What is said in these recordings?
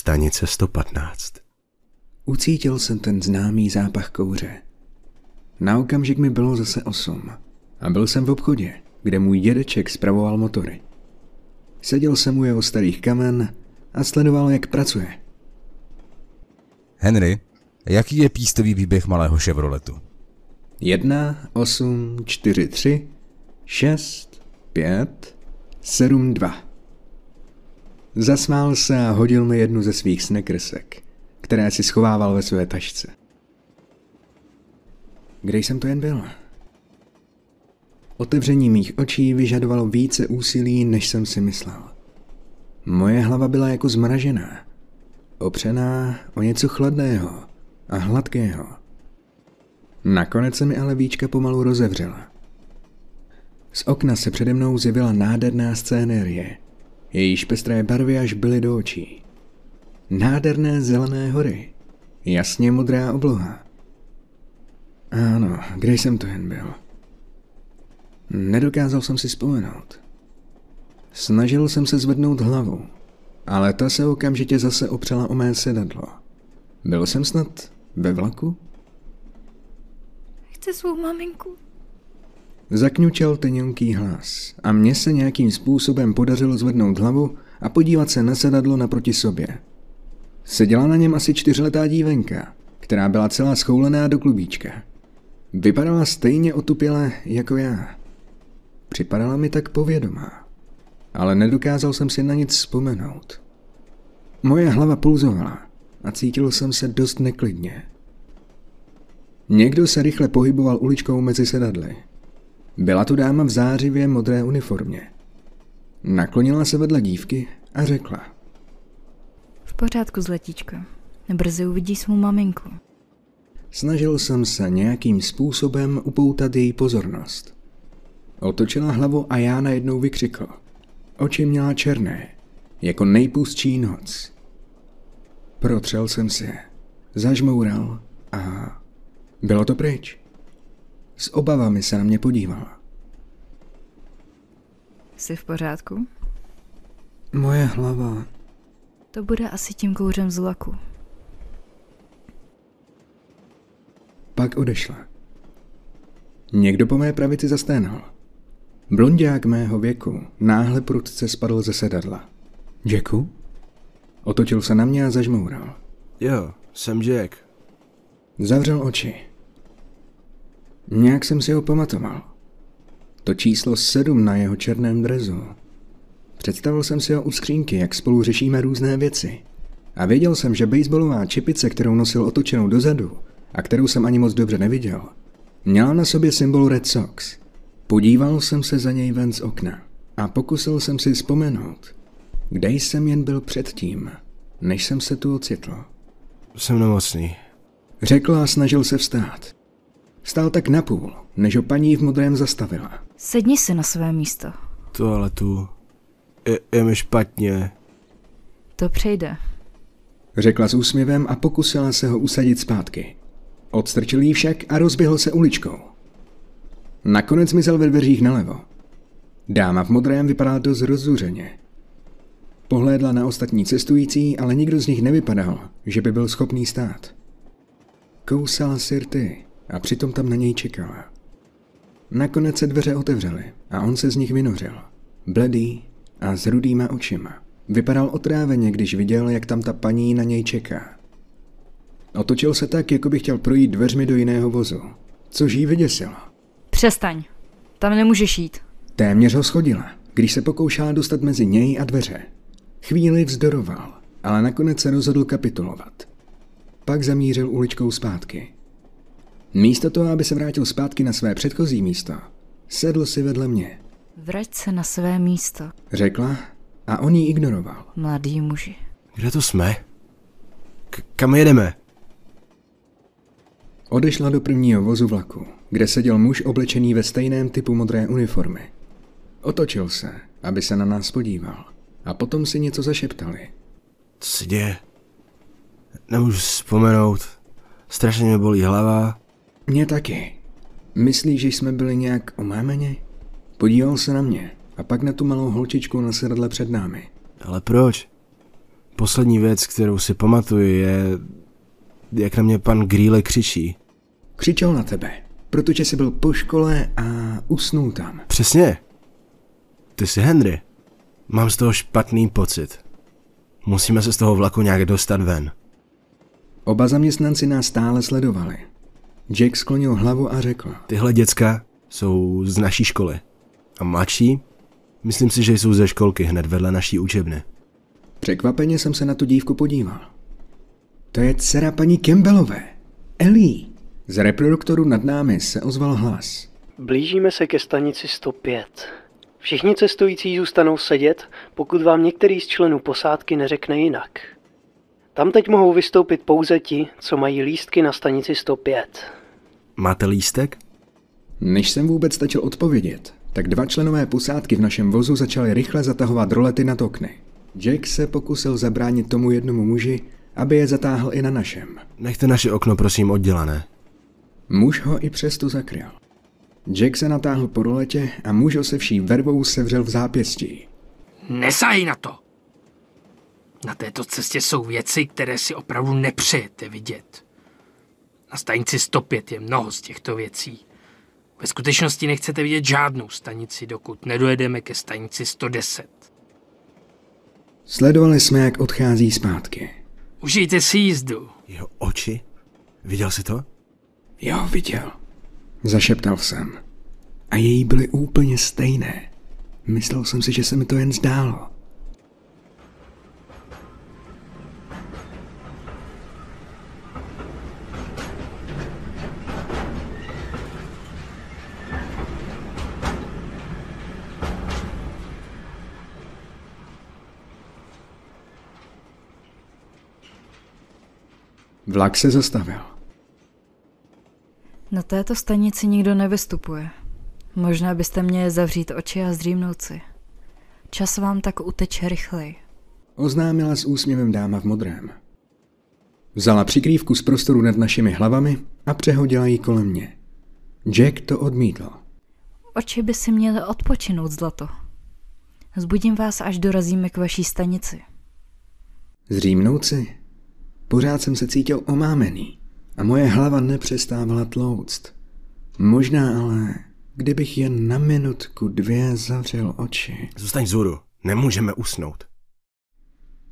Stanice 115 Ucítil jsem ten známý zápach kouře. Na okamžik mi bylo zase osm a byl jsem v obchodě, kde můj dědeček spravoval motory. Seděl jsem u jeho starých kamen a sledoval, jak pracuje. Henry, jaký je pístový výběh malého Chevroletu? 1, 8, 4, 3, 6, 5, 7, 2. Zasmál se a hodil mi jednu ze svých snackersek, které si schovával ve své tašce. Kde jsem to jen byl? Otevření mých očí vyžadovalo více úsilí, než jsem si myslel. Moje hlava byla jako zmražená, opřená o něco chladného a hladkého. Nakonec se mi ale víčka pomalu rozevřela. Z okna se přede mnou zjevila nádherná scénérie, jejíž pestré barvy až byly do očí. Nádherné zelené hory, jasně modrá obloha. Ano, kde jsem to jen byl? Nedokázal jsem si vzpomenout. Snažil jsem se zvednout hlavu, ale ta se okamžitě zase opřela o mé sedadlo. Byl jsem snad ve vlaku? Chci svou maminku. Zakňučel teňonký hlas a mně se nějakým způsobem podařilo zvednout hlavu a podívat se na sedadlo naproti sobě. Seděla na něm asi čtyřletá dívenka, která byla celá schoulená do klubíčka. Vypadala stejně otupěle jako já. Připadala mi tak povědomá, ale nedokázal jsem si na nic vzpomenout. Moje hlava pulzovala a cítil jsem se dost neklidně. Někdo se rychle pohyboval uličkou mezi sedadly. Byla to dáma v zářivě modré uniformě. Naklonila se vedle dívky a řekla. V pořádku, zletíčko. Brzy uvidí svou maminku. Snažil jsem se nějakým způsobem upoutat její pozornost. Otočila hlavu a já najednou vykřikl. Oči měla černé, jako nejpustší noc. Protřel jsem se, zažmoural a bylo to pryč. S obavami se na mě podívala. Jsi v pořádku? Moje hlava. To bude asi tím kouřem z laku. Pak odešla. Někdo po mé pravici zasténal. Blondiák mého věku náhle prudce spadl ze sedadla. Jacku? Otočil se na mě a zažmoural. Jo, jsem Jack. Zavřel oči. Nějak jsem si ho pamatoval. To číslo sedm na jeho černém drezu. Představil jsem si ho u skřínky, jak spolu řešíme různé věci. A věděl jsem, že baseballová čepice, kterou nosil otočenou dozadu a kterou jsem ani moc dobře neviděl, měla na sobě symbol Red Sox. Podíval jsem se za něj ven z okna a pokusil jsem si vzpomenout, kde jsem jen byl předtím, než jsem se tu ocitl. Jsem nemocný. Řekl a snažil se vstát. Stál tak napůl, než ho paní v modrém zastavila. Sedni si na své místo. To ale tu. Je, je mi špatně. To přejde. Řekla s úsměvem a pokusila se ho usadit zpátky. Odstrčil jí však a rozběhl se uličkou. Nakonec zmizel ve dveřích nalevo. Dáma v modrém vypadala dost rozzuřeně. Pohlédla na ostatní cestující, ale nikdo z nich nevypadal, že by byl schopný stát. Kousala sirty a přitom tam na něj čekala. Nakonec se dveře otevřely a on se z nich vynořil. Bledý a s rudýma očima. Vypadal otráveně, když viděl, jak tam ta paní na něj čeká. Otočil se tak, jako by chtěl projít dveřmi do jiného vozu, což jí vyděsilo. Přestaň. Tam nemůžeš jít. Téměř ho schodila, když se pokoušela dostat mezi něj a dveře. Chvíli vzdoroval, ale nakonec se rozhodl kapitulovat. Pak zamířil uličkou zpátky. Místo toho, aby se vrátil zpátky na své předchozí místo, sedl si vedle mě. Vrať se na své místo, Řekla a on ji ignoroval. mladý muži. Kde to jsme? K- kam jedeme? Odešla do prvního vozu vlaku, kde seděl muž oblečený ve stejném typu modré uniformy. Otočil se, aby se na nás podíval. A potom si něco zašeptali. Co se děje? Nemůžu si vzpomenout. Strašně mě bolí hlava. Mě taky. Myslíš, že jsme byli nějak omámeni? Podíval se na mě a pak na tu malou holčičku na sedadle před námi. Ale proč? Poslední věc, kterou si pamatuju, je, jak na mě pan Gríle křičí. Křičel na tebe, protože jsi byl po škole a usnul tam. Přesně. Ty jsi Henry. Mám z toho špatný pocit. Musíme se z toho vlaku nějak dostat ven. Oba zaměstnanci nás stále sledovali. Jack sklonil hlavu a řekl. Tyhle děcka jsou z naší školy. A mladší? Myslím si, že jsou ze školky hned vedle naší učebny. Překvapeně jsem se na tu dívku podíval. To je dcera paní Campbellové. Ellie. Z reproduktoru nad námi se ozval hlas. Blížíme se ke stanici 105. Všichni cestující zůstanou sedět, pokud vám některý z členů posádky neřekne jinak. Tam teď mohou vystoupit pouze ti, co mají lístky na stanici 105. Máte lístek? Než jsem vůbec stačil odpovědět, tak dva členové posádky v našem vozu začali rychle zatahovat rolety nad okny. Jack se pokusil zabránit tomu jednomu muži, aby je zatáhl i na našem. Nechte naše okno prosím oddělané. Muž ho i přesto zakryl. Jack se natáhl po roletě a muž ho se vší vervou sevřel v zápěstí. Nesahej na to! Na této cestě jsou věci, které si opravdu nepřejete vidět. Na stanici 105 je mnoho z těchto věcí. Ve skutečnosti nechcete vidět žádnou stanici, dokud nedojedeme ke stanici 110. Sledovali jsme, jak odchází zpátky. Užijte si jízdu. Jeho oči? Viděl jsi to? Jo, viděl. Zašeptal jsem. A její byly úplně stejné. Myslel jsem si, že se mi to jen zdálo. Vlak se zastavil. Na této stanici nikdo nevystupuje. Možná byste měli zavřít oči a zdřímnout si. Čas vám tak uteče rychleji. Oznámila s úsměvem dáma v modrém. Vzala přikrývku z prostoru nad našimi hlavami a přehodila ji kolem mě. Jack to odmítl. Oči by si měly odpočinout, zlato. Zbudím vás, až dorazíme k vaší stanici. Zřímnout si? Pořád jsem se cítil omámený a moje hlava nepřestávala tlouct. Možná ale, kdybych jen na minutku dvě zavřel oči. Zůstaň vzhůru. Nemůžeme usnout.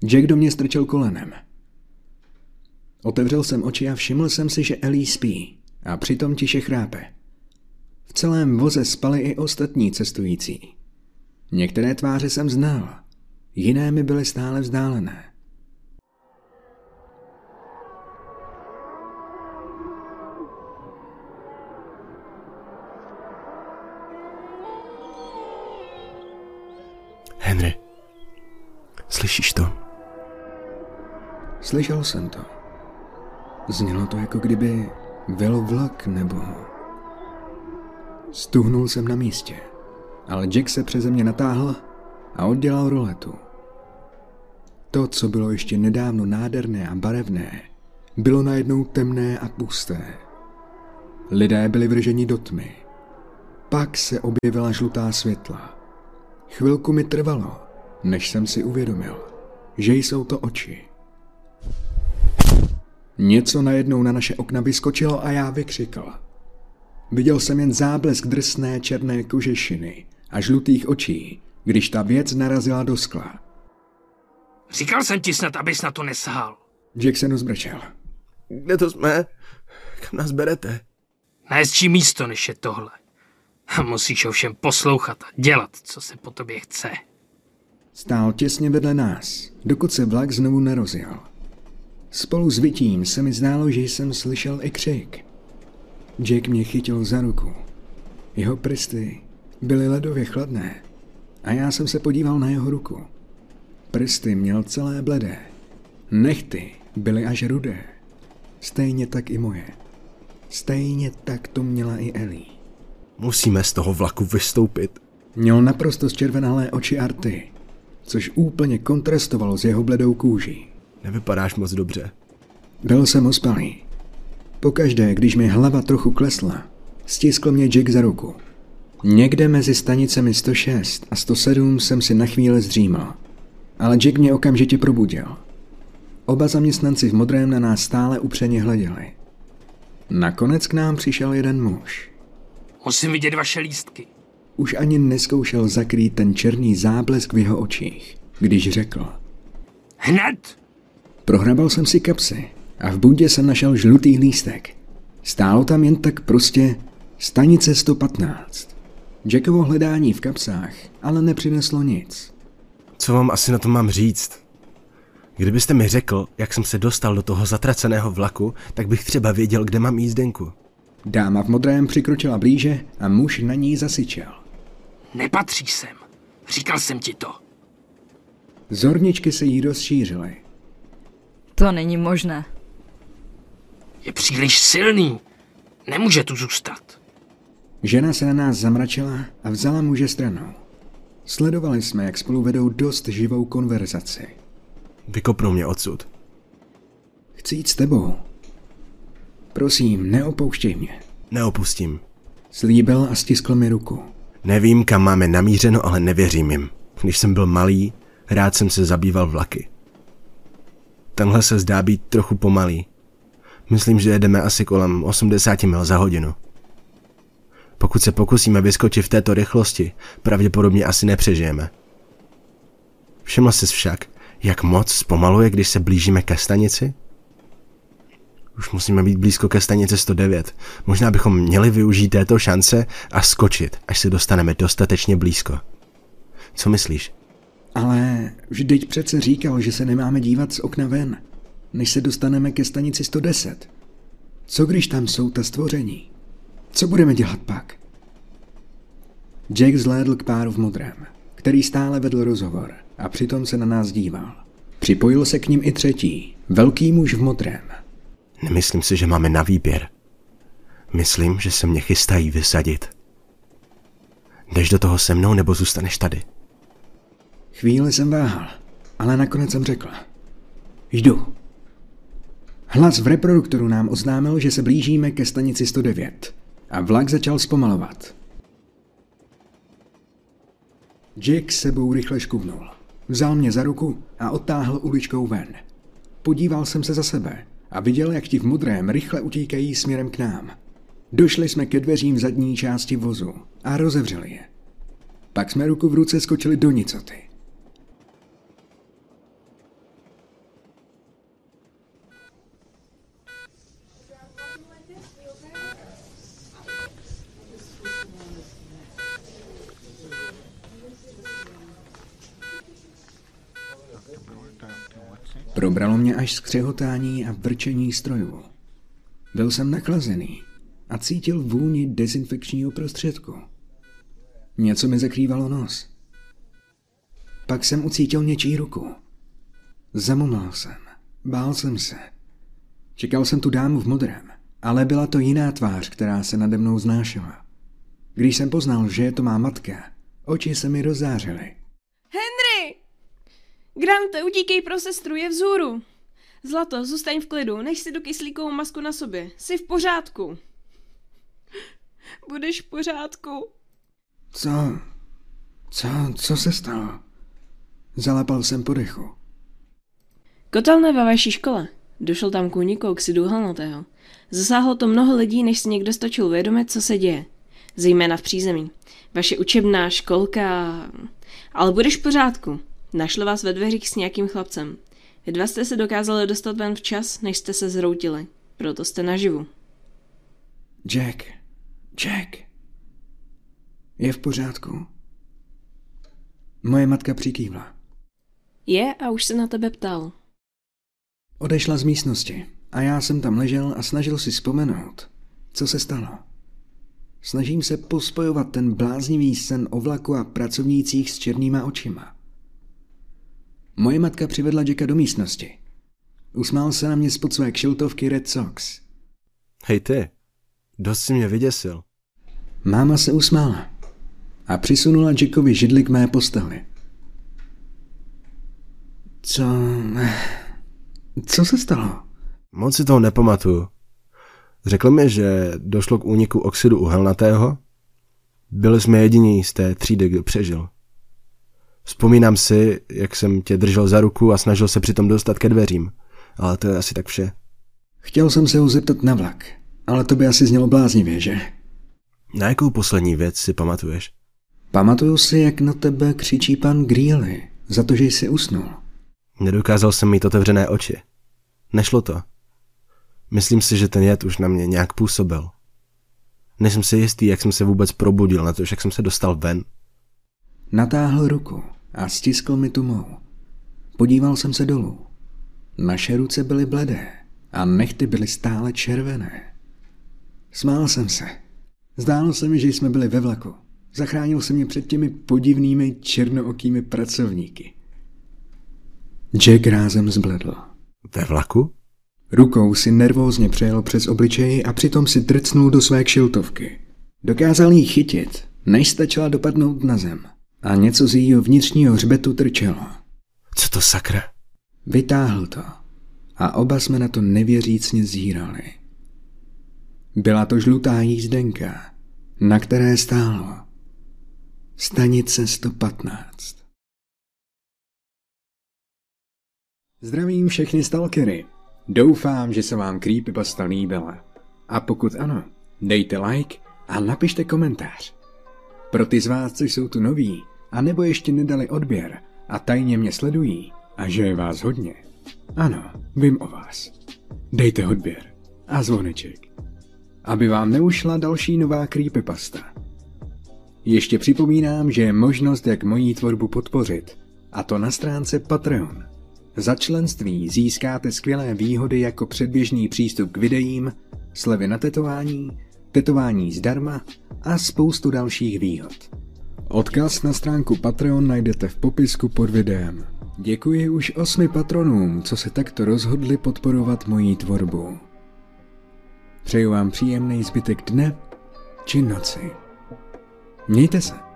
Jack do mě strčil kolenem. Otevřel jsem oči a všiml jsem si, že Ellie spí a přitom tiše chrápe. V celém voze spali i ostatní cestující. Některé tváře jsem znal, jiné mi byly stále vzdálené. Henry, slyšíš to? Slyšel jsem to. Znělo to jako kdyby vel vlak nebo... Stuhnul jsem na místě, ale Jack se přeze mě natáhl a oddělal roletu. To, co bylo ještě nedávno nádherné a barevné, bylo najednou temné a pusté. Lidé byli vrženi do tmy. Pak se objevila žlutá světla. Chvilku mi trvalo, než jsem si uvědomil, že jsou to oči. Něco najednou na naše okna vyskočilo a já vykřikl. Viděl jsem jen záblesk drsné černé kožešiny a žlutých očí, když ta věc narazila do skla. Říkal jsem ti snad, abys na to nesahal. Jack se rozbrečel. Kde to jsme? Kam nás berete? Na hezčí místo, než je tohle. A musíš ovšem poslouchat a dělat, co se po tobě chce. Stál těsně vedle nás, dokud se vlak znovu nerozjel. Spolu s vytím se mi zdálo, že jsem slyšel i křik. Jack mě chytil za ruku. Jeho prsty byly ledově chladné a já jsem se podíval na jeho ruku. Prsty měl celé bledé. Nechty byly až rudé. Stejně tak i moje. Stejně tak to měla i Ellie. Musíme z toho vlaku vystoupit. Měl naprosto zčervenalé oči Arty, což úplně kontrastovalo s jeho bledou kůží. Nevypadáš moc dobře. Byl jsem ospalý. Pokaždé, když mi hlava trochu klesla, stiskl mě Jack za ruku. Někde mezi stanicemi 106 a 107 jsem si na chvíli zdřímal, ale Jack mě okamžitě probudil. Oba zaměstnanci v modrém na nás stále upřeně hleděli. Nakonec k nám přišel jeden muž. Musím vidět vaše lístky. Už ani neskoušel zakrýt ten černý záblesk v jeho očích, když řekl. Hned! Prohrabal jsem si kapsy a v bundě jsem našel žlutý lístek. Stálo tam jen tak prostě stanice 115. Jackovo hledání v kapsách ale nepřineslo nic. Co vám asi na to mám říct? Kdybyste mi řekl, jak jsem se dostal do toho zatraceného vlaku, tak bych třeba věděl, kde mám jízdenku. Dáma v modrém přikročila blíže a muž na ní zasyčel. Nepatří sem. Říkal jsem ti to. Zorničky se jí rozšířily. To není možné. Je příliš silný. Nemůže tu zůstat. Žena se na nás zamračila a vzala muže stranou. Sledovali jsme, jak spolu vedou dost živou konverzaci. Vykopnou mě odsud. Chci jít s tebou. Prosím, neopouštěj mě. Neopustím. Slíbil a stiskl mi ruku. Nevím, kam máme namířeno, ale nevěřím jim. Když jsem byl malý, rád jsem se zabýval vlaky. Tenhle se zdá být trochu pomalý. Myslím, že jedeme asi kolem 80 mil za hodinu. Pokud se pokusíme vyskočit v této rychlosti, pravděpodobně asi nepřežijeme. Všiml jsi však, jak moc zpomaluje, když se blížíme ke stanici? Už musíme být blízko ke stanici 109. Možná bychom měli využít této šance a skočit, až se dostaneme dostatečně blízko. Co myslíš? Ale vždyť přece říkal, že se nemáme dívat z okna ven, než se dostaneme ke stanici 110. Co když tam jsou ta stvoření? Co budeme dělat pak? Jack zhlédl k páru v modrém, který stále vedl rozhovor a přitom se na nás díval. Připojil se k ním i třetí, velký muž v modrém. Nemyslím si, že máme na výběr. Myslím, že se mě chystají vysadit. Jdeš do toho se mnou nebo zůstaneš tady? Chvíli jsem váhal, ale nakonec jsem řekl. Jdu. Hlas v reproduktoru nám oznámil, že se blížíme ke stanici 109 a vlak začal zpomalovat. Jack sebou rychle škubnul. Vzal mě za ruku a odtáhl uličkou ven. Podíval jsem se za sebe a viděl, jak ti v modrém rychle utíkají směrem k nám. Došli jsme ke dveřím v zadní části vozu a rozevřeli je. Pak jsme ruku v ruce skočili do nicoty. Probralo mě až skřehotání a vrčení strojů. Byl jsem naklazený a cítil vůni dezinfekčního prostředku. Něco mi zakrývalo nos. Pak jsem ucítil něčí ruku. Zamumlal jsem. Bál jsem se. Čekal jsem tu dámu v modrém, ale byla to jiná tvář, která se nade mnou znášela. Když jsem poznal, že je to má matka, oči se mi rozářily. Grante, utíkej pro sestru, je vzhůru. Zlato, zůstaň v klidu, než si tu kyslíkovou masku na sobě. Jsi v pořádku. Budeš v pořádku. Co? Co? Co se stalo? Zalepal jsem po dechu. Kotelné ve vaší škole. Došel tam k úniku oxidu uhelnatého. Zasáhlo to mnoho lidí, než si někdo stačil uvědomit, co se děje. Zejména v přízemí. Vaše učebná školka... Ale budeš v pořádku. Našli vás ve dveřích s nějakým chlapcem. Vy dva jste se dokázali dostat ven včas, než jste se zroutili. Proto jste naživu. Jack. Jack. Je v pořádku. Moje matka přikývla. Je a už se na tebe ptal. Odešla z místnosti a já jsem tam ležel a snažil si vzpomenout, co se stalo. Snažím se pospojovat ten bláznivý sen o vlaku a pracovnících s černýma očima. Moje matka přivedla Jacka do místnosti. Usmál se na mě spod své kšiltovky Red Sox. Hej ty, dost si mě vyděsil. Máma se usmála a přisunula Jackovi židli k mé posteli. Co... Co se stalo? Moc si toho nepamatuju. Řekl mi, že došlo k úniku oxidu uhelnatého. Byli jsme jediní z té třídy, kdo přežil. Vzpomínám si, jak jsem tě držel za ruku a snažil se přitom dostat ke dveřím. ale to je asi tak vše. Chtěl jsem se ho zeptat na vlak, ale to by asi znělo bláznivě, že? Na jakou poslední věc si pamatuješ? Pamatuju si, jak na tebe křičí pan Greeley za to, že jsi usnul. Nedokázal jsem mít otevřené oči. Nešlo to. Myslím si, že ten jed už na mě nějak působil. Nejsem si jistý, jak jsem se vůbec probudil, na to, jak jsem se dostal ven. Natáhl ruku a stiskl mi tu mou. Podíval jsem se dolů. Naše ruce byly bledé a nechty byly stále červené. Smál jsem se. Zdálo se mi, že jsme byli ve vlaku. Zachránil se mě před těmi podivnými černookými pracovníky. Jack rázem zbledl. Ve vlaku? Rukou si nervózně přejel přes obličej a přitom si trcnul do své kšiltovky. Dokázal jí chytit, než stačila dopadnout na zem. A něco z jejího vnitřního hřbetu trčelo. Co to sakra? Vytáhl to. A oba jsme na to nevěřícně zírali. Byla to žlutá jízdenka, na které stálo Stanice 115. Zdravím všechny stalkery. Doufám, že se vám Creepypasta líbila. A pokud ano, dejte like a napište komentář. Pro ty z vás, co jsou tu noví, a nebo ještě nedali odběr a tajně mě sledují, a že je vás hodně. Ano, vím o vás. Dejte odběr a zvoneček, aby vám neušla další nová creepypasta. Ještě připomínám, že je možnost, jak moji tvorbu podpořit, a to na stránce Patreon. Za členství získáte skvělé výhody jako předběžný přístup k videím, slevy na tetování, tetování zdarma a spoustu dalších výhod. Odkaz na stránku Patreon najdete v popisku pod videem. Děkuji už osmi patronům, co se takto rozhodli podporovat moji tvorbu. Přeju vám příjemný zbytek dne či noci. Mějte se.